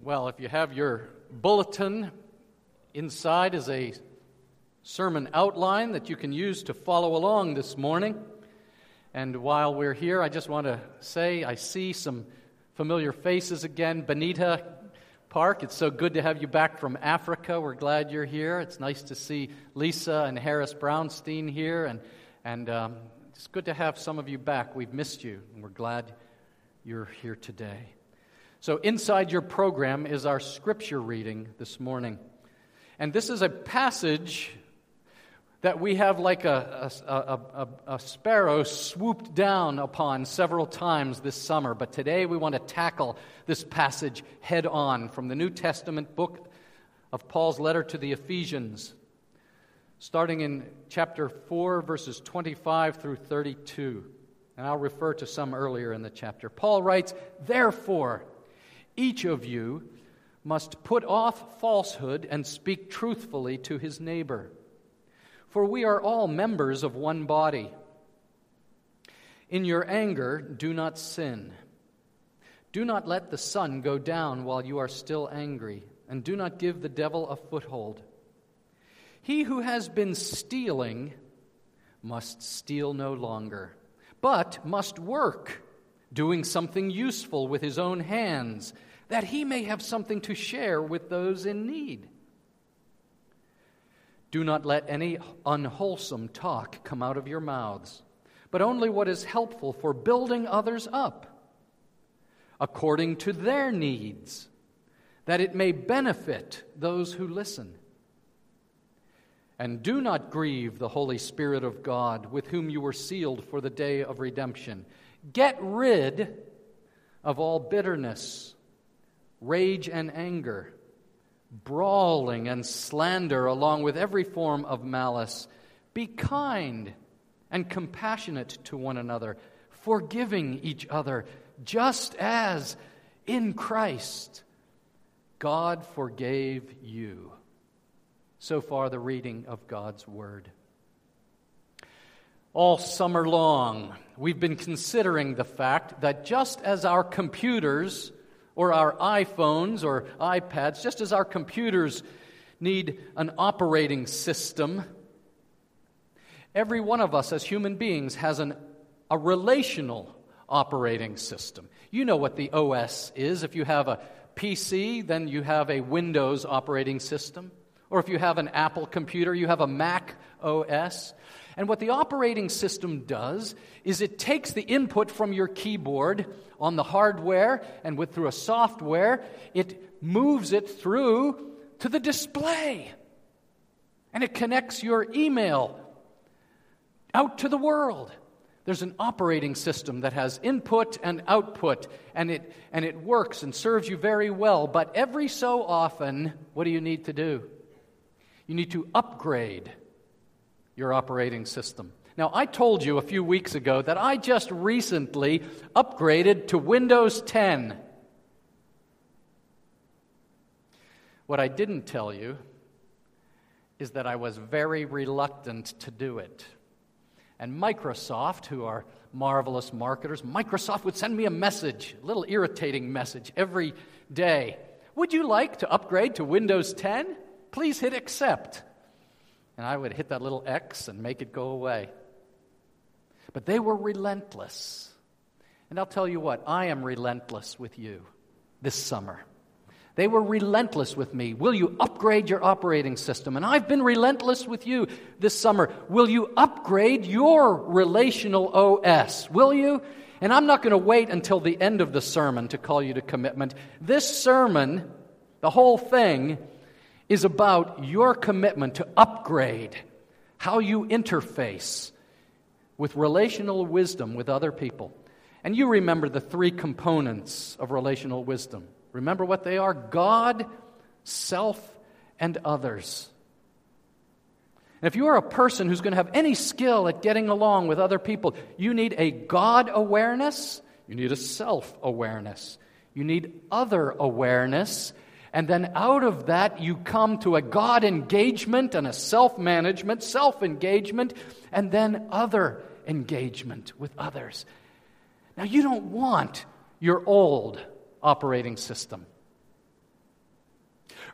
Well, if you have your bulletin, inside is a sermon outline that you can use to follow along this morning. And while we're here, I just want to say I see some familiar faces again. Benita Park, it's so good to have you back from Africa. We're glad you're here. It's nice to see Lisa and Harris Brownstein here, and, and um, it's good to have some of you back. We've missed you, and we're glad you're here today. So, inside your program is our scripture reading this morning. And this is a passage that we have like a, a, a, a, sparrow swooped down upon several times this summer. But today we want to tackle this passage head on from the New Testament book of Paul's letter to the Ephesians, starting in chapter 4, verses 25 through 32. And I'll refer to some earlier in the chapter. Paul writes, Therefore, each of you must put off falsehood and speak truthfully to his neighbor. For we are all members of one body. In your anger, do not sin. Do not let the sun go down while you are still angry, and do not give the devil a foothold. He who has been stealing must steal no longer, but must work, doing something useful with his own hands that he may have something to share with those in need. Do not let any unwholesome talk come out of your mouths, but only what is helpful for building others up, according to their needs, that it may benefit those who listen. And do not grieve the Holy Spirit of God, with whom you were sealed for the day of redemption. Get rid of all bitterness rage and anger, brawling and slander, along with every form of malice. Be kind and compassionate to one another, forgiving each other, just as in Christ God forgave you. So far, the reading of God's Word. All summer long, we've been considering the fact that just as our computers or our iPhones or iPads, just as our computers need an operating system, every one of us as human beings has an, a relational operating system. You know what the OS is. If you have a PC, then you have a Windows operating system. Or if you have an Apple computer, you have a Mac OS. And what the operating system does is it takes the input from your keyboard on the hardware and with through a software, it moves it through to the display. And it connects your email out to the world. There's an operating system that has input and output, and it, and it works and serves you very well. But every so often, what do you need to do? You need to upgrade your operating system. Now, I told you a few weeks ago that I just recently upgraded to Windows 10. What I didn't tell you is that I was very reluctant to do it. And Microsoft, who are marvelous marketers, Microsoft would send me a message, a little irritating message, every day. Would you like to upgrade to Windows 10? Please hit accept and I would hit that little X and make it go away. But they were relentless. And I'll tell you what, I am relentless with you this summer. They were relentless with me. Will you upgrade your operating system? And I've been relentless with you this summer. Will you upgrade your relational OS? Will you? And I'm not going to wait until the end of the sermon to call you to commitment. This sermon, the whole thing, is about your commitment to upgrade how you interface with relational wisdom with other people. And you remember the three components of relational wisdom. Remember what they are God, self, and others. And if you are a person who's going to have any skill at getting along with other people, you need a God awareness, you need a self awareness, you need other awareness, and then out of that, you come to a God engagement and a self management, self engagement, and then other engagement with others. Now, you don't want your old operating system.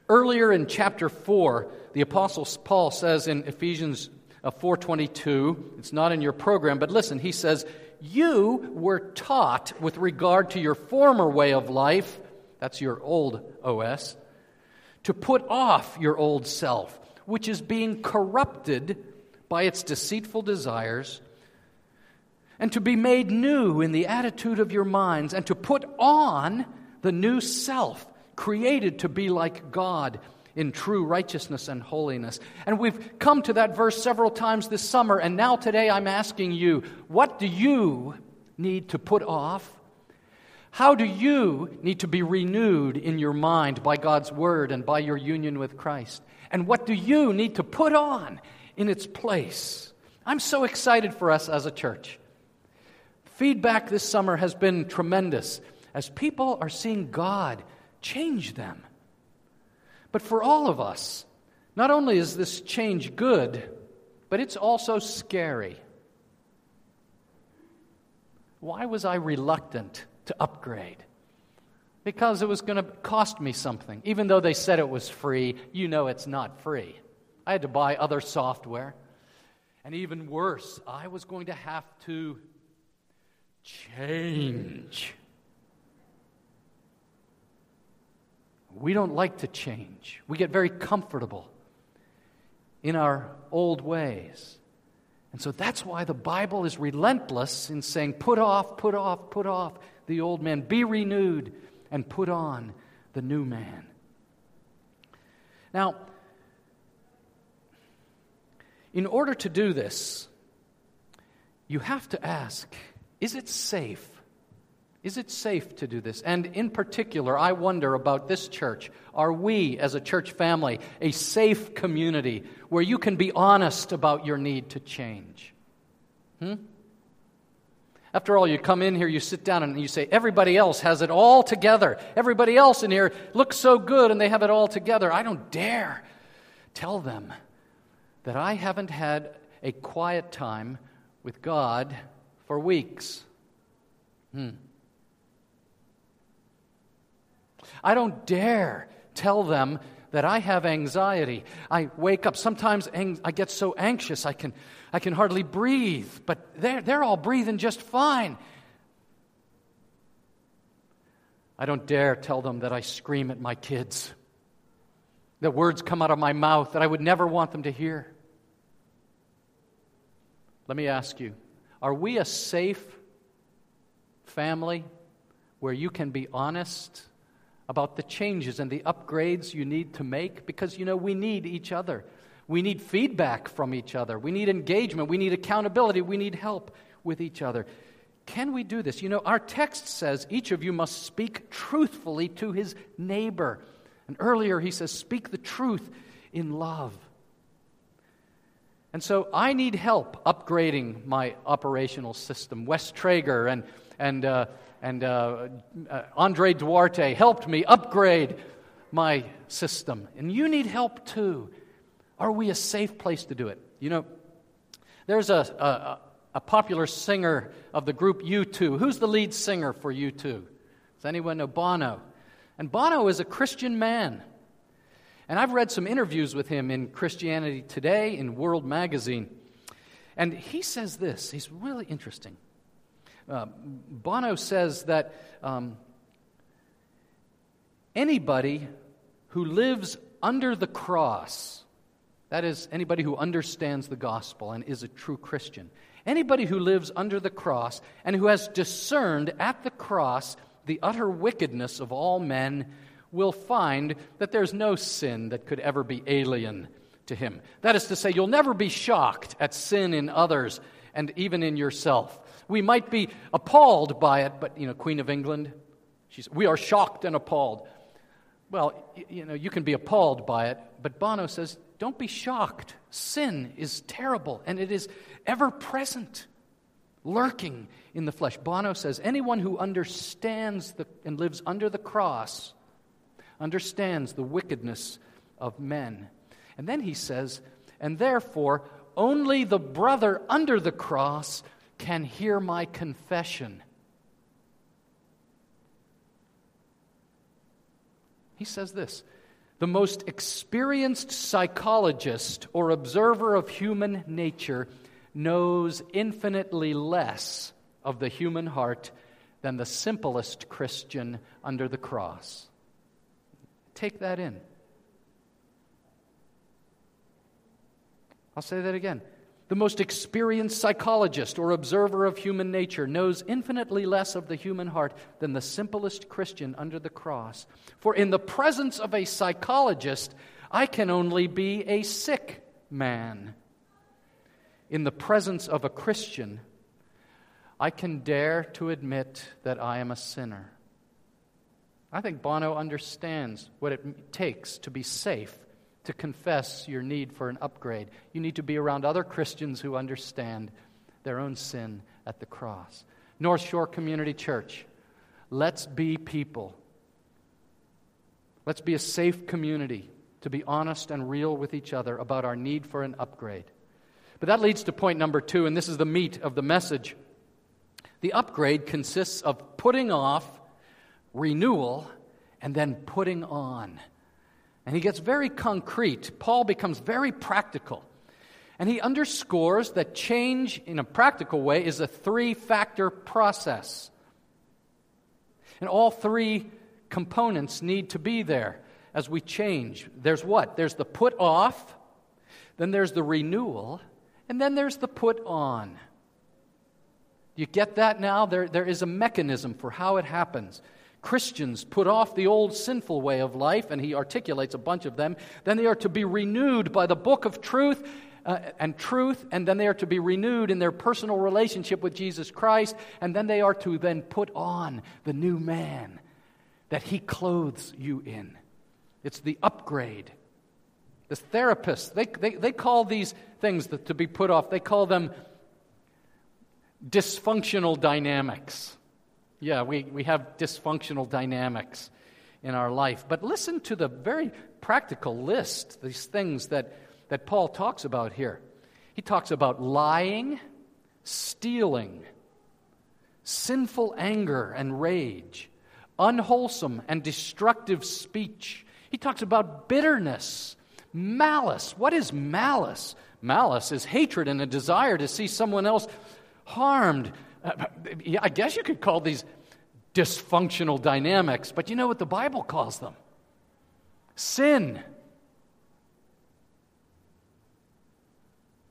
Earlier in chapter 4, the apostle Paul says in Ephesians 4:22, uh, it's not in your program, but listen, he says, "You were taught with regard to your former way of life, that's your old OS, to put off your old self, which is being corrupted by its deceitful desires." and to be made new in the attitude of your minds, and to put on the new self, created to be like God in true righteousness and holiness. And we've come to that verse several times this summer, and now today I'm asking you, what do you need to put off? How do you need to be renewed in your mind by God's Word and by your union with Christ? And what do you need to put on in its place? I'm so excited for us as a church. Feedback this summer has been tremendous as people are seeing God change them. But for all of us, not only is this change good, but it's also scary. Why was I reluctant to upgrade? Because it was going to cost me something. Even though they said it was free, you know it's not free. I had to buy other software. And even worse, I was going to have to change. We don't like to change. We get very comfortable in our old ways. And so that's why the Bible is relentless in saying, put off, put off, put off the old man, be renewed, and put on the new man. Now, in order to do this, you have to ask is it safe? Is it safe to do this? And in particular, I wonder about this church. Are we, as a church family, a safe community where you can be honest about your need to change? Hmm? After all, you come in here, you sit down, and you say, Everybody else has it all together. Everybody else in here looks so good and they have it all together. I don't dare tell them that I haven't had a quiet time with God for weeks. Hmm. I don't dare tell them that I have anxiety. I wake up. Sometimes I get so anxious I can, I can hardly breathe, but they're, they're all breathing just fine. I don't dare tell them that I scream at my kids, that words come out of my mouth that I would never want them to hear. Let me ask you are we a safe family where you can be honest about the changes and the upgrades you need to make? Because, you know, we need each other. We need feedback from each other. We need engagement. We need accountability. We need help with each other. Can we do this? You know, our text says each of you must speak truthfully to his neighbor. And earlier he says, speak the truth in love. And so I need help upgrading my operational system. Wes Traeger and, and, uh, and uh, uh, Andre Duarte helped me upgrade my system. And you need help too. Are we a safe place to do it? You know, there's a, a, a popular singer of the group U2. Who's the lead singer for U2? Does anyone know Bono? And Bono is a Christian man. And I've read some interviews with him in Christianity Today, in World Magazine. And he says this, he's really interesting. Uh, Bono says that um, anybody who lives under the cross, that is, anybody who understands the gospel and is a true Christian, anybody who lives under the cross and who has discerned at the cross the utter wickedness of all men will find that there's no sin that could ever be alien to him. That is to say, you'll never be shocked at sin in others and even in yourself. We might be appalled by it, but, you know, Queen of England, she's, we are shocked and appalled. Well, you know, you can be appalled by it, but Bono says, don't be shocked. Sin is terrible, and it is ever present, lurking in the flesh. Bono says, anyone who understands the, and lives under the cross understands the wickedness of men. And then he says, and therefore, only the brother under the cross can hear my confession. He says this The most experienced psychologist or observer of human nature knows infinitely less of the human heart than the simplest Christian under the cross. Take that in. I'll say that again. The most experienced psychologist or observer of human nature knows infinitely less of the human heart than the simplest Christian under the cross. For in the presence of a psychologist, I can only be a sick man. In the presence of a Christian, I can dare to admit that I am a sinner. I think Bono understands what it takes to be safe to confess your need for an upgrade. You need to be around other Christians who understand their own sin at the cross. North Shore Community Church, let's be people. Let's be a safe community to be honest and real with each other about our need for an upgrade. But that leads to point number two, and this is the meat of the message. The upgrade consists of putting off, renewal, and then putting on. And he gets very concrete. Paul becomes very practical. And he underscores that change in a practical way is a three factor process. And all three components need to be there as we change. There's what? There's the put off, then there's the renewal, and then there's the put on. You get that now? There, there is a mechanism for how it happens. Christians put off the old sinful way of life, and he articulates a bunch of them. Then they are to be renewed by the book of truth uh, and truth, and then they are to be renewed in their personal relationship with Jesus Christ, and then they are to then put on the new man that he clothes you in. It's the upgrade. The therapists, they, they, they call these things that, to be put off, they call them dysfunctional dynamics. Yeah, we, we have dysfunctional dynamics in our life. But listen to the very practical list, these things that, that Paul talks about here. He talks about lying, stealing, sinful anger and rage, unwholesome and destructive speech. He talks about bitterness, malice. What is malice? Malice is hatred and a desire to see someone else harmed, uh, I guess you could call these dysfunctional dynamics, but you know what the Bible calls them? Sin.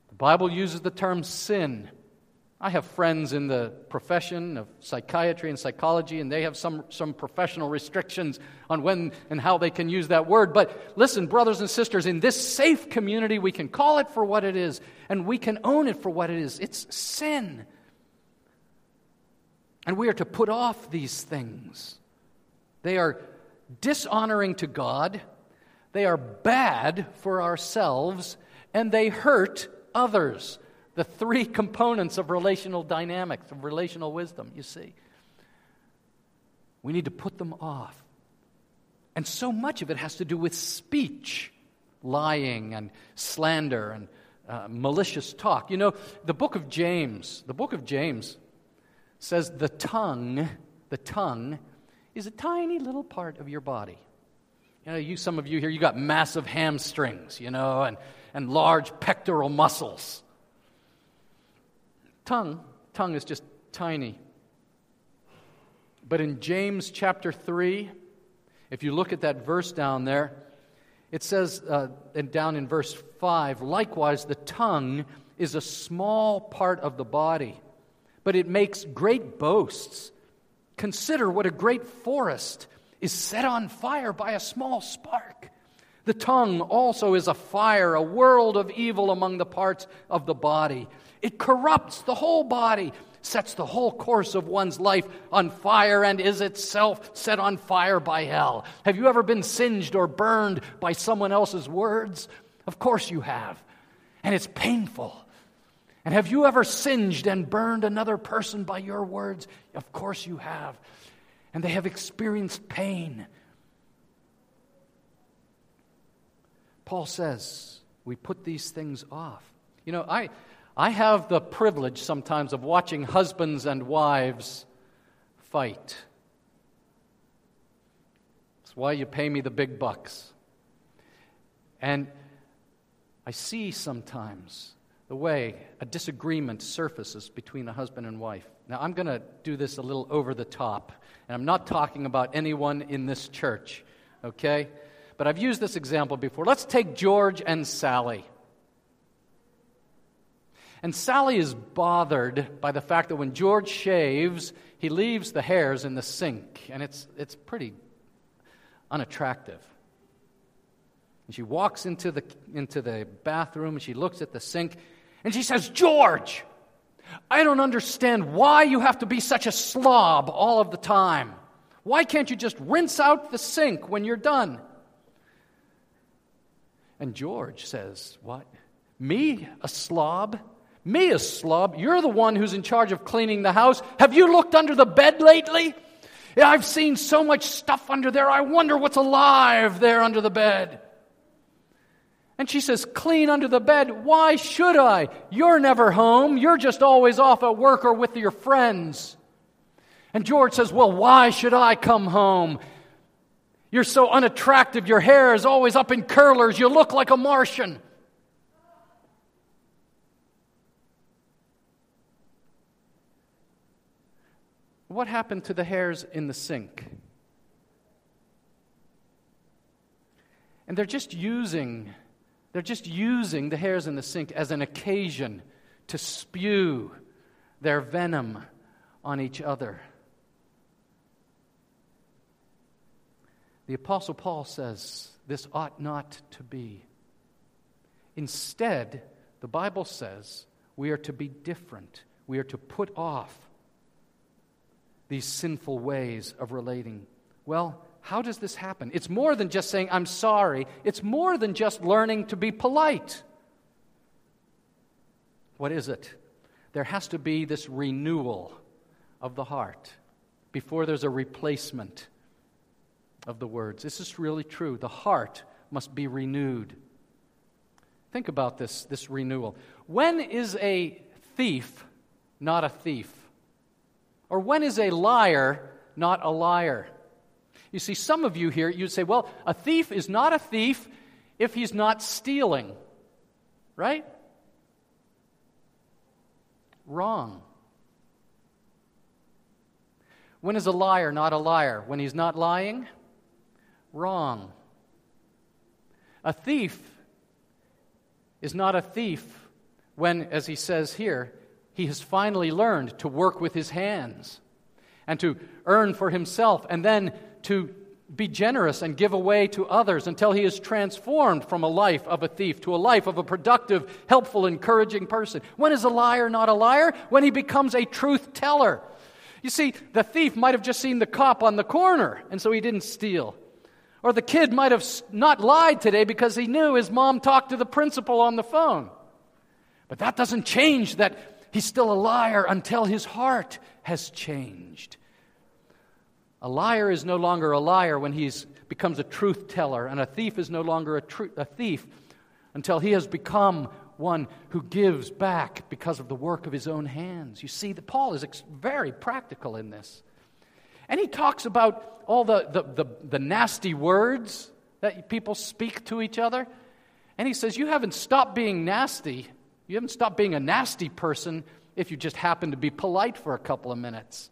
The Bible uses the term sin. I have friends in the profession of psychiatry and psychology, and they have some, some professional restrictions on when and how they can use that word. But listen, brothers and sisters, in this safe community, we can call it for what it is, and we can own it for what it is. It's sin. And we are to put off these things. They are dishonoring to God, they are bad for ourselves, and they hurt others. The three components of relational dynamics, of relational wisdom, you see. We need to put them off. And so much of it has to do with speech, lying and slander and uh, malicious talk. You know, the book of James, the book of James says the tongue, the tongue is a tiny little part of your body. You know, you, some of you here, you got massive hamstrings, you know, and, and large pectoral muscles. Tongue, tongue is just tiny. But in James chapter 3, if you look at that verse down there, it says, uh, and down in verse 5, likewise, the tongue is a small part of the body but it makes great boasts. Consider what a great forest is set on fire by a small spark. The tongue also is a fire, a world of evil among the parts of the body. It corrupts the whole body, sets the whole course of one's life on fire, and is itself set on fire by hell. Have you ever been singed or burned by someone else's words? Of course you have. And it's painful. And have you ever singed and burned another person by your words? Of course you have. And they have experienced pain. Paul says we put these things off. You know, I, I have the privilege sometimes of watching husbands and wives fight. That's why you pay me the big bucks. And I see sometimes the way a disagreement surfaces between a husband and wife. Now, I'm going to do this a little over the top, and I'm not talking about anyone in this church, okay? But I've used this example before. Let's take George and Sally. And Sally is bothered by the fact that when George shaves, he leaves the hairs in the sink, and it's, it's pretty unattractive. And she walks into the, into the bathroom and she looks at the sink and she says, George, I don't understand why you have to be such a slob all of the time. Why can't you just rinse out the sink when you're done? And George says, What? Me, a slob? Me, a slob? You're the one who's in charge of cleaning the house. Have you looked under the bed lately? I've seen so much stuff under there. I wonder what's alive there under the bed. And she says, Clean under the bed. Why should I? You're never home. You're just always off at work or with your friends. And George says, Well, why should I come home? You're so unattractive. Your hair is always up in curlers. You look like a Martian. What happened to the hairs in the sink? And they're just using they're just using the hairs in the sink as an occasion to spew their venom on each other. The Apostle Paul says this ought not to be. Instead, the Bible says we are to be different. We are to put off these sinful ways of relating. Well, how does this happen? It's more than just saying, I'm sorry. It's more than just learning to be polite. What is it? There has to be this renewal of the heart before there's a replacement of the words. This is really true. The heart must be renewed. Think about this, this renewal. When is a thief not a thief? Or when is a liar not a liar? You see, some of you here, you'd say, well, a thief is not a thief if he's not stealing, right? Wrong. When is a liar not a liar? When he's not lying? Wrong. A thief is not a thief when, as he says here, he has finally learned to work with his hands and to earn for himself and then to be generous and give away to others until he is transformed from a life of a thief to a life of a productive, helpful, encouraging person. When is a liar not a liar? When he becomes a truth teller. You see, the thief might have just seen the cop on the corner, and so he didn't steal. Or the kid might have not lied today because he knew his mom talked to the principal on the phone. But that doesn't change that he's still a liar until his heart has changed. A liar is no longer a liar when he becomes a truth teller, and a thief is no longer a, tr- a thief until he has become one who gives back because of the work of his own hands. You see, that Paul is ex- very practical in this. And he talks about all the, the, the, the nasty words that people speak to each other. And he says, You haven't stopped being nasty. You haven't stopped being a nasty person if you just happen to be polite for a couple of minutes.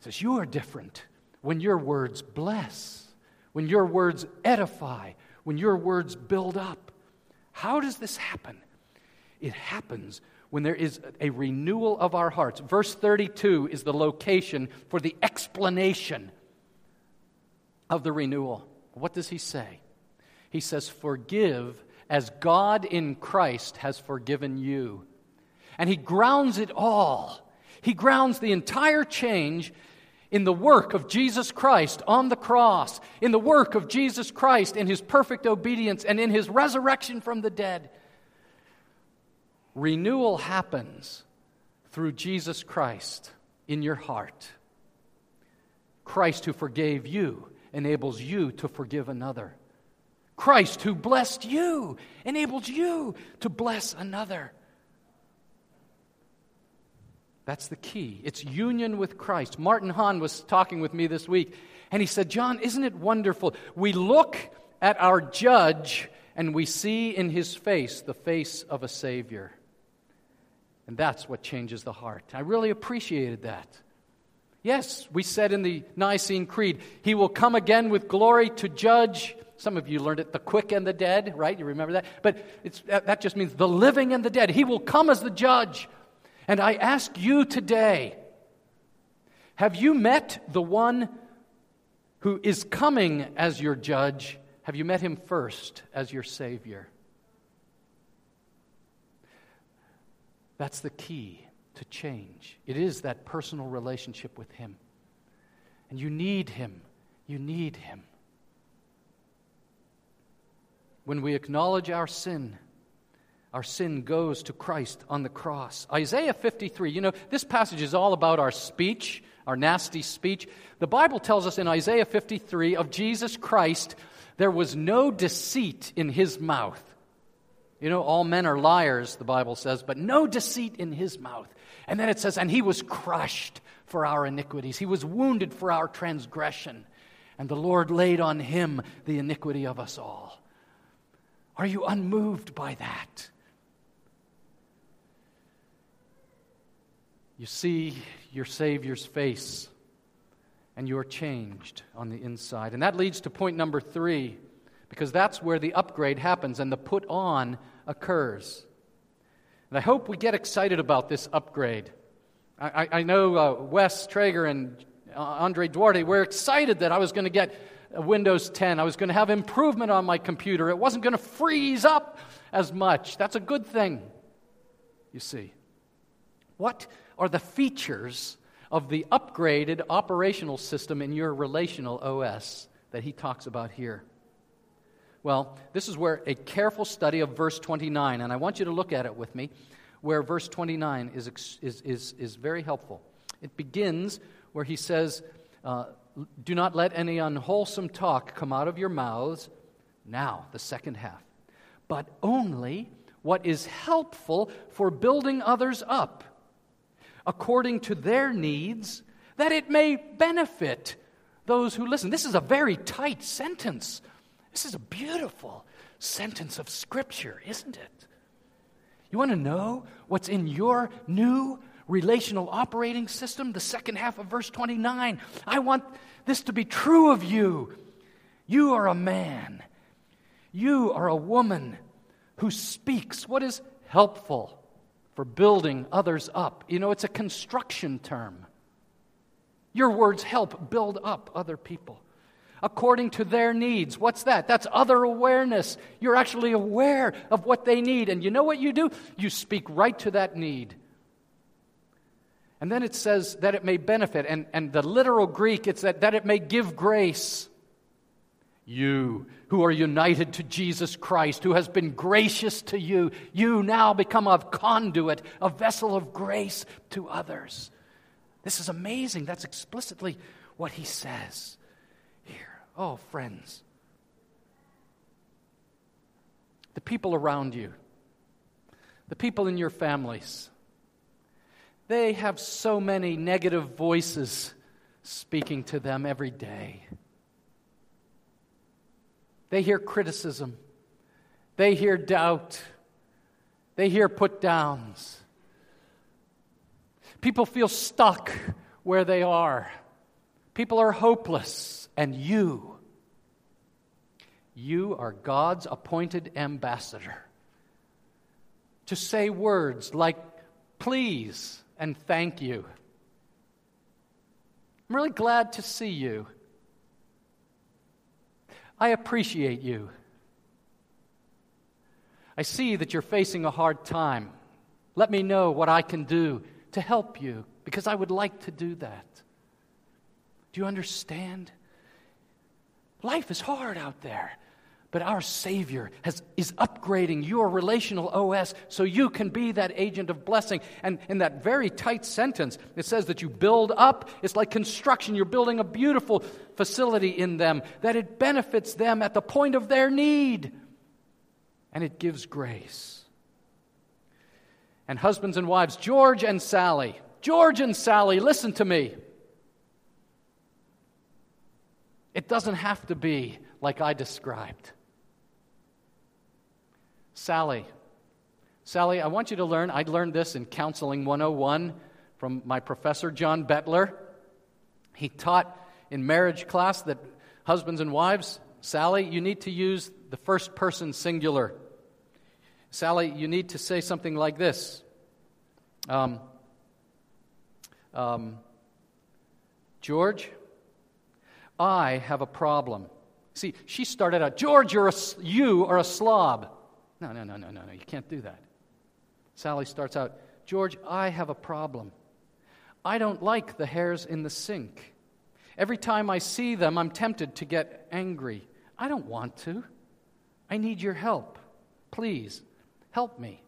Says, You are different when your words bless, when your words edify, when your words build up. How does this happen? It happens when there is a renewal of our hearts. Verse 32 is the location for the explanation of the renewal. What does he say? He says, Forgive as God in Christ has forgiven you. And he grounds it all. He grounds the entire change in the work of Jesus Christ on the cross, in the work of Jesus Christ in his perfect obedience, and in his resurrection from the dead. Renewal happens through Jesus Christ in your heart. Christ, who forgave you, enables you to forgive another. Christ, who blessed you, enables you to bless another. That's the key. It's union with Christ. Martin Hahn was talking with me this week, and he said, John, isn't it wonderful? We look at our judge and we see in his face the face of a Savior. And that's what changes the heart. I really appreciated that. Yes, we said in the Nicene Creed, He will come again with glory to judge. Some of you learned it, the quick and the dead, right? You remember that? But that just means the living and the dead. He will come as the judge. And I ask you today have you met the one who is coming as your judge? Have you met him first as your Savior? That's the key to change. It is that personal relationship with Him. And you need Him. You need Him. When we acknowledge our sin, our sin goes to Christ on the cross. Isaiah 53, you know, this passage is all about our speech, our nasty speech. The Bible tells us in Isaiah 53 of Jesus Christ, there was no deceit in his mouth. You know, all men are liars, the Bible says, but no deceit in his mouth. And then it says, and he was crushed for our iniquities, he was wounded for our transgression, and the Lord laid on him the iniquity of us all. Are you unmoved by that? You see your Savior's face, and you're changed on the inside. And that leads to point number three, because that's where the upgrade happens and the put on occurs. And I hope we get excited about this upgrade. I, I know uh, Wes Traeger and uh, Andre Duarte were excited that I was going to get Windows 10. I was going to have improvement on my computer. It wasn't going to freeze up as much. That's a good thing, you see. What are the features of the upgraded operational system in your relational OS that he talks about here? Well, this is where a careful study of verse 29, and I want you to look at it with me, where verse 29 is, is, is, is very helpful. It begins where he says, uh, Do not let any unwholesome talk come out of your mouths. Now, the second half. But only what is helpful for building others up according to their needs, that it may benefit those who listen. This is a very tight sentence. This is a beautiful sentence of Scripture, isn't it? You want to know what's in your new relational operating system? The second half of verse 29. I want this to be true of you. You are a man, you are a woman who speaks what is helpful for building others up. You know, it's a construction term. Your words help build up other people according to their needs. What's that? That's other awareness. You're actually aware of what they need. And you know what you do? You speak right to that need. And then it says that it may benefit. And, and the literal Greek, it's that, that it may give grace. You who are united to Jesus Christ, who has been gracious to you, you now become a conduit, a vessel of grace to others. This is amazing. That's explicitly what he says. Here. Oh, friends, the people around you, the people in your families, they have so many negative voices speaking to them every day. They hear criticism, they hear doubt, they hear put downs. People feel stuck where they are. People are hopeless. And you, you are God's appointed ambassador to say words like please and thank you. I'm really glad to see you. I appreciate you. I see that you're facing a hard time. Let me know what I can do to help you because I would like to do that. Do you understand? Life is hard out there. But our Savior has, is upgrading your relational OS so you can be that agent of blessing. And in that very tight sentence, it says that you build up. It's like construction. You're building a beautiful facility in them, that it benefits them at the point of their need. And it gives grace. And husbands and wives, George and Sally, George and Sally, listen to me. It doesn't have to be like I described. Sally, Sally, I want you to learn. I learned this in Counseling 101 from my professor, John Bettler. He taught in marriage class that husbands and wives, Sally, you need to use the first person singular. Sally, you need to say something like this um, um, George, I have a problem. See, she started out, George, you're a, you are a slob. No, no, no, no, no, no, you can't do that. Sally starts out, George, I have a problem. I don't like the hairs in the sink. Every time I see them, I'm tempted to get angry. I don't want to. I need your help. Please, help me.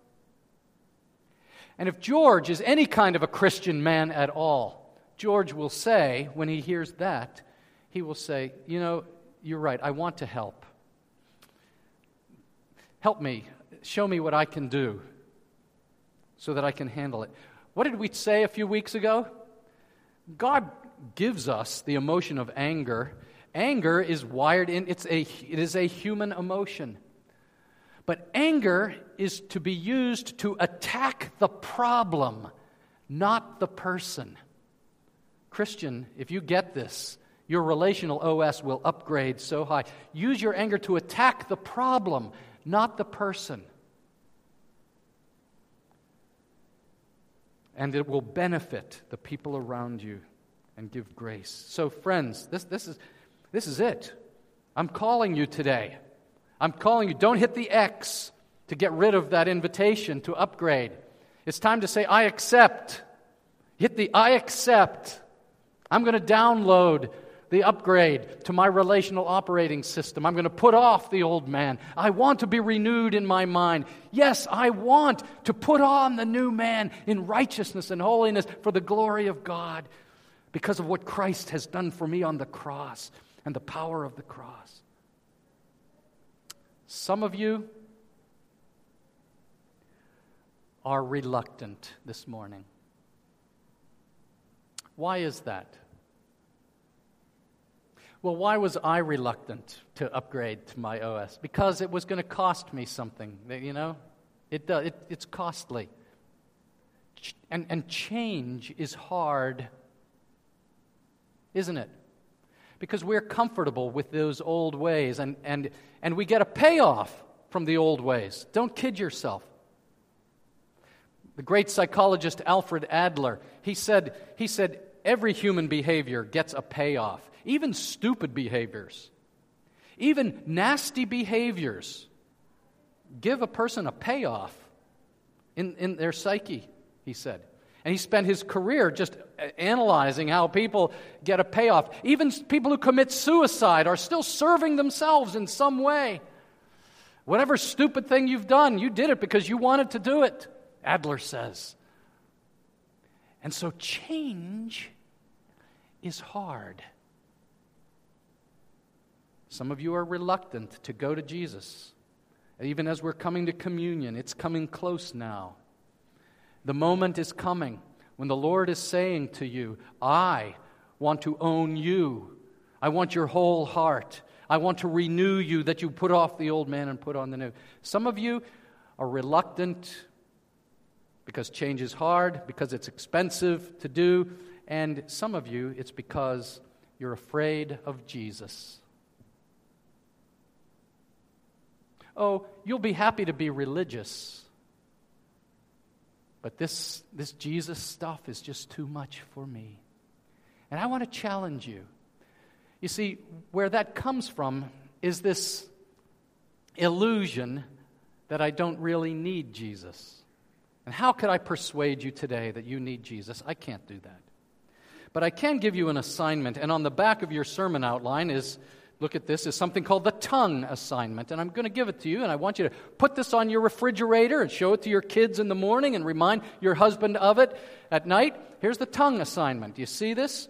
And if George is any kind of a Christian man at all, George will say, when he hears that, he will say, You know, you're right. I want to help. Help me. Show me what I can do so that I can handle it. What did we say a few weeks ago? God gives us the emotion of anger. Anger is wired in, it's a, it is a human emotion. But anger is to be used to attack the problem, not the person. Christian, if you get this, your relational OS will upgrade so high. Use your anger to attack the problem, not the person. And it will benefit the people around you and give grace. So, friends, this, this, is, this is it. I'm calling you today. I'm calling you. Don't hit the X to get rid of that invitation to upgrade. It's time to say, I accept. Hit the I accept. I'm going to download the upgrade to my relational operating system. I'm going to put off the old man. I want to be renewed in my mind. Yes, I want to put on the new man in righteousness and holiness for the glory of God because of what Christ has done for me on the cross and the power of the cross. Some of you are reluctant this morning. Why is that? Well, why was I reluctant to upgrade to my OS? Because it was going to cost me something, you know? It, uh, it, it's costly. And, and change is hard, isn't it? because we're comfortable with those old ways and, and, and we get a payoff from the old ways. Don't kid yourself. The great psychologist Alfred Adler, he said, he said every human behavior gets a payoff, even stupid behaviors, even nasty behaviors give a person a payoff in, in their psyche, he said. And he spent his career just analyzing how people get a payoff. Even people who commit suicide are still serving themselves in some way. Whatever stupid thing you've done, you did it because you wanted to do it, Adler says. And so change is hard. Some of you are reluctant to go to Jesus. Even as we're coming to communion, it's coming close now. The moment is coming when the Lord is saying to you, I want to own you. I want your whole heart. I want to renew you, that you put off the old man and put on the new. Some of you are reluctant because change is hard, because it's expensive to do, and some of you, it's because you're afraid of Jesus. Oh, you'll be happy to be religious but this, this Jesus stuff is just too much for me. And I want to challenge you. You see, where that comes from is this illusion that I don't really need Jesus. And how could I persuade you today that you need Jesus? I can't do that. But I can give you an assignment, and on the back of your sermon outline is look at this, is something called the tongue assignment. And I'm going to give it to you, and I want you to put this on your refrigerator and show it to your kids in the morning and remind your husband of it at night. Here's the tongue assignment. Do you see this?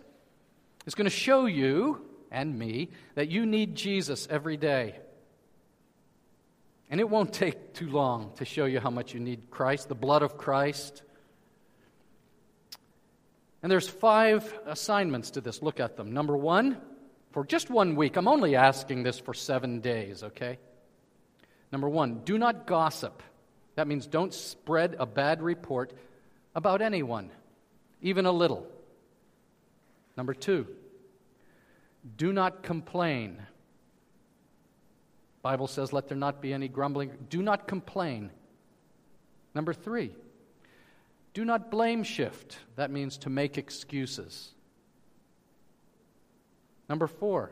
It's going to show you and me that you need Jesus every day. And it won't take too long to show you how much you need Christ, the blood of Christ. And there's five assignments to this. Look at them. Number one, for just one week, I'm only asking this for seven days, okay? Number one, do not gossip. That means don't spread a bad report about anyone, even a little. Number two, do not complain. Bible says, let there not be any grumbling. Do not complain. Number three, do not blame shift. That means to make excuses. Number four,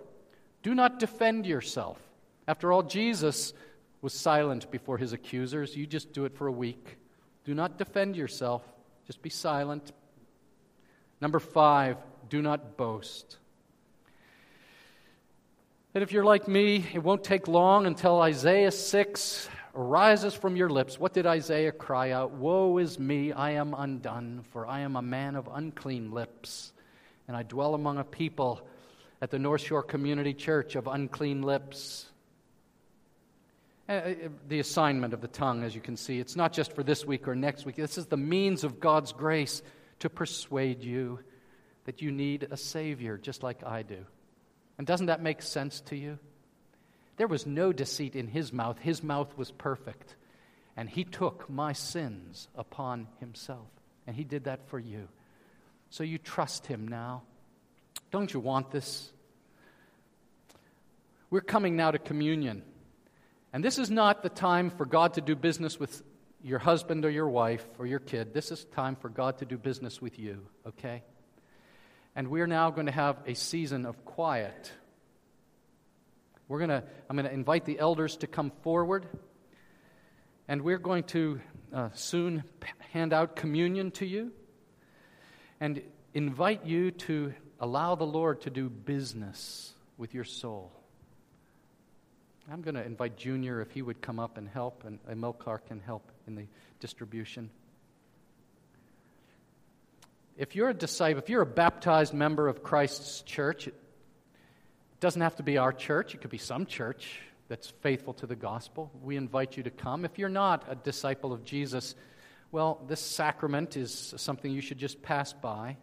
do not defend yourself. After all, Jesus was silent before his accusers. You just do it for a week. Do not defend yourself, just be silent. Number five, do not boast. And if you're like me, it won't take long until Isaiah 6 arises from your lips. What did Isaiah cry out? Woe is me, I am undone, for I am a man of unclean lips, and I dwell among a people at the North Shore Community Church of unclean lips. Uh, uh, the assignment of the tongue, as you can see, it's not just for this week or next week. This is the means of God's grace to persuade you that you need a Savior, just like I do. And doesn't that make sense to you? There was no deceit in his mouth. His mouth was perfect. And he took my sins upon himself. And he did that for you. So you trust him now. Don't you want this? We're coming now to communion. And this is not the time for God to do business with your husband or your wife or your kid. This is time for God to do business with you, okay? And we're now going to have a season of quiet we're going to, I'm going to invite the elders to come forward, and we're going to uh, soon hand out communion to you and invite you to allow the Lord to do business with your soul. I'm going to invite Junior if he would come up and help, and Emilcar can help in the distribution. If you're a disciple, if you're a baptized member of Christ's church, it doesn't have to be our church, it could be some church that's faithful to the gospel. We invite you to come. If you're not a disciple of Jesus, well, this sacrament is something you should just pass by.